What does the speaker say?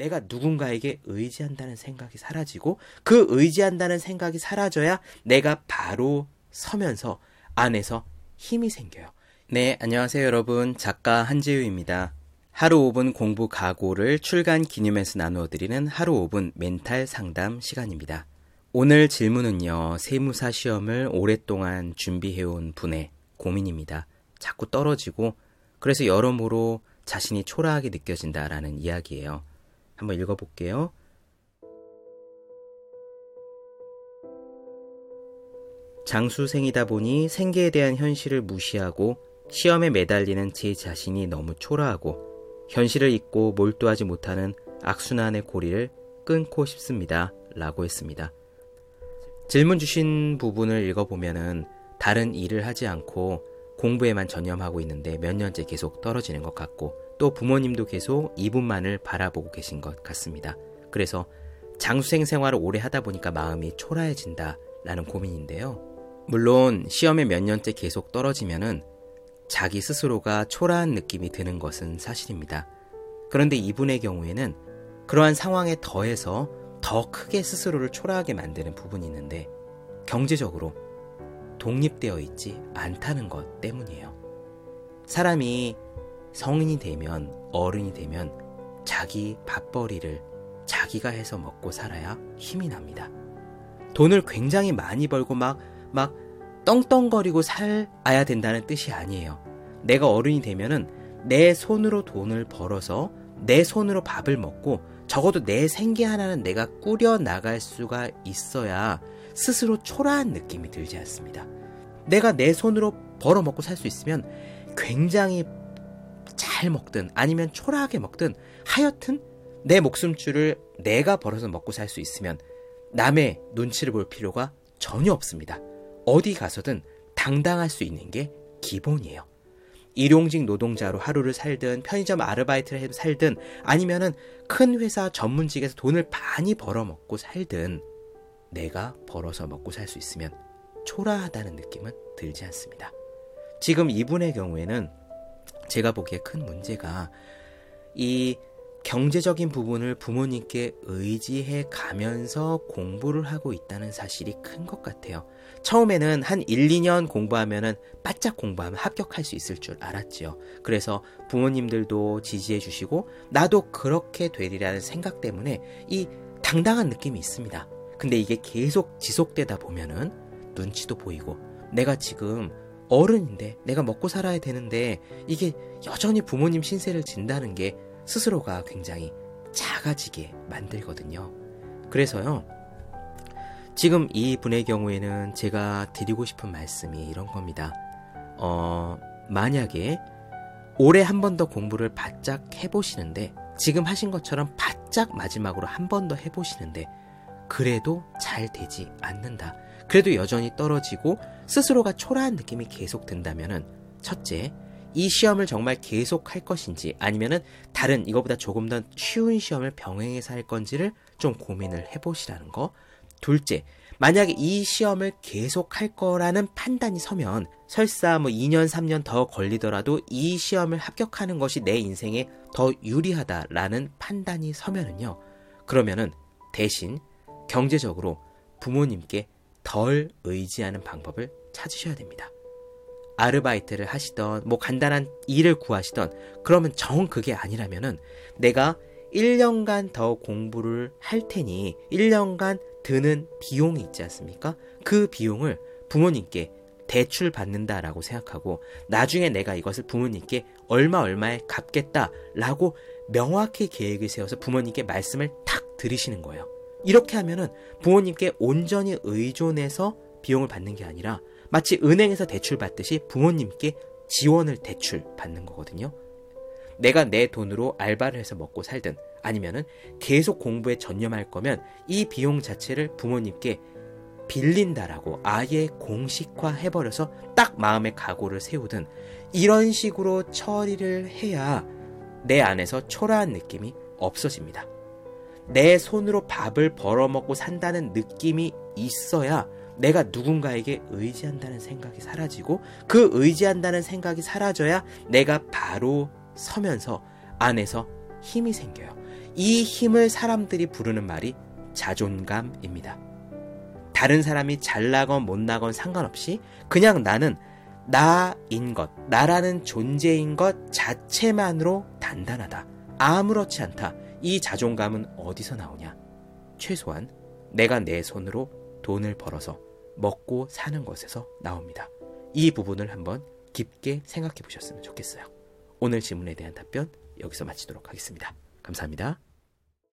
내가 누군가에게 의지한다는 생각이 사라지고 그 의지한다는 생각이 사라져야 내가 바로 서면서 안에서 힘이 생겨요. 네, 안녕하세요 여러분. 작가 한재유입니다. 하루 5분 공부 각오를 출간 기념해서 나누어 드리는 하루 5분 멘탈 상담 시간입니다. 오늘 질문은요, 세무사 시험을 오랫동안 준비해온 분의 고민입니다. 자꾸 떨어지고, 그래서 여러모로 자신이 초라하게 느껴진다라는 이야기예요. 한번 읽어볼게요. 장수생이다 보니 생계에 대한 현실을 무시하고 시험에 매달리는 제 자신이 너무 초라하고 현실을 잊고 몰두하지 못하는 악순환의 고리를 끊고 싶습니다. 라고 했습니다. 질문 주신 부분을 읽어보면은 다른 일을 하지 않고 공부에만 전념하고 있는데 몇 년째 계속 떨어지는 것 같고 또 부모님도 계속 이분만을 바라보고 계신 것 같습니다. 그래서 장수생 생활을 오래 하다 보니까 마음이 초라해진다 라는 고민인데요. 물론 시험에 몇 년째 계속 떨어지면은 자기 스스로가 초라한 느낌이 드는 것은 사실입니다. 그런데 이분의 경우에는 그러한 상황에 더해서 더 크게 스스로를 초라하게 만드는 부분이 있는데 경제적으로 독립되어 있지 않다는 것 때문이에요. 사람이 성인이 되면 어른이 되면 자기 밥벌이를 자기가 해서 먹고 살아야 힘이 납니다. 돈을 굉장히 많이 벌고 막, 막 떵떵거리고 살아야 된다는 뜻이 아니에요. 내가 어른이 되면은 내 손으로 돈을 벌어서 내 손으로 밥을 먹고 적어도 내 생계 하나는 내가 꾸려 나갈 수가 있어야 스스로 초라한 느낌이 들지 않습니다. 내가 내 손으로 벌어 먹고 살 수 있으면 굉장히 잘 먹든 아니면 초라하게 먹든 하여튼 내 목숨줄을 내가 벌어서 먹고 살 수 있으면 남의 눈치를 볼 필요가 전혀 없습니다. 어디 가서든 당당할 수 있는 게 기본이에요. 일용직 노동자로 하루를 살든 편의점 아르바이트를 해도 살든 아니면은 큰 회사 전문직에서 돈을 많이 벌어 먹고 살든 내가 벌어서 먹고 살 수 있으면 초라하다는 느낌은 들지 않습니다. 지금 이분의 경우에는 제가 보기에 큰 문제가 이 경제적인 부분을 부모님께 의지해 가면서 공부를 하고 있다는 사실이 큰 것 같아요. 처음에는 한 1, 2년 공부하면은 바짝 공부하면 합격할 수 있을 줄 알았지요. 그래서 부모님들도 지지해 주시고 나도 그렇게 되리라는 생각 때문에 이 당당한 느낌이 있습니다. 근데 이게 계속 지속되다 보면은 눈치도 보이고 내가 지금 어른인데 내가 먹고 살아야 되는데 이게 여전히 부모님 신세를 진다는 게 스스로가 굉장히 작아지게 만들거든요. 그래서요. 지금 이 분의 경우에는 제가 드리고 싶은 말씀이 이런 겁니다. 어, 만약에 올해 한 번 더 공부를 바짝 해보시는데 지금 하신 것처럼 바짝 마지막으로 한 번 더 해보시는데 그래도 잘 되지 않는다. 그래도 여전히 떨어지고 스스로가 초라한 느낌이 계속 든다면은 첫째, 이 시험을 정말 계속 할 것인지 아니면은 다른 이거보다 조금 더 쉬운 시험을 병행해서 할 건지를 좀 고민을 해보시라는 거. 둘째, 만약에 이 시험을 계속 할 거라는 판단이 서면 설사 뭐 2년, 3년 더 걸리더라도 이 시험을 합격하는 것이 내 인생에 더 유리하다라는 판단이 서면은요. 그러면은 대신 경제적으로 부모님께 덜 의지하는 방법을 찾으셔야 됩니다. 아르바이트를 하시던 뭐 간단한 일을 구하시던 그러면 정 그게 아니라면은 내가 1년간 더 공부를 할 테니 1년간 드는 비용이 있지 않습니까? 그 비용을 부모님께 대출 받는다라고 생각하고 나중에 내가 이것을 부모님께 얼마 얼마에 갚겠다라고 명확히 계획을 세워서 부모님께 말씀을 탁 드리시는 거예요. 이렇게 하면은 부모님께 온전히 의존해서 비용을 받는 게 아니라 마치 은행에서 대출 받듯이 부모님께 지원을 대출 받는 거거든요. 내가 내 돈으로 알바를 해서 먹고 살든 아니면은 계속 공부에 전념할 거면 이 비용 자체를 부모님께 빌린다라고 아예 공식화 해버려서 딱 마음의 각오를 세우든 이런 식으로 처리를 해야 내 안에서 초라한 느낌이 없어집니다. 내 손으로 밥을 벌어먹고 산다는 느낌이 있어야 내가 누군가에게 의지한다는 생각이 사라지고 그 의지한다는 생각이 사라져야 내가 바로 서면서 안에서 힘이 생겨요. 이 힘을 사람들이 부르는 말이 자존감입니다. 다른 사람이 잘나건 못나건 상관없이 그냥 나는 나인 것, 나라는 존재인 것 자체만으로 단단하다. 아무렇지 않다. 이 자존감은 어디서 나오냐? 최소한 내가 내 손으로 돈을 벌어서 먹고 사는 것에서 나옵니다. 이 부분을 한번 깊게 생각해 보셨으면 좋겠어요. 오늘 질문에 대한 답변 여기서 마치도록 하겠습니다. 감사합니다.